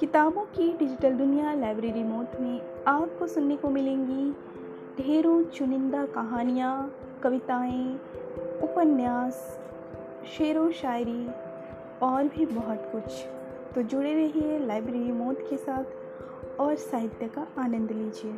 किताबों की डिजिटल दुनिया लाइब्रेरी मोड में आपको सुनने को मिलेंगी ढेरों चुनिंदा कहानियाँ, कविताएँ, उपन्यास, शेर व शायरी, और भी बहुत कुछ। तो जुड़े रहिए लाइब्रेरी मोड के साथ और साहित्य का आनंद लीजिए।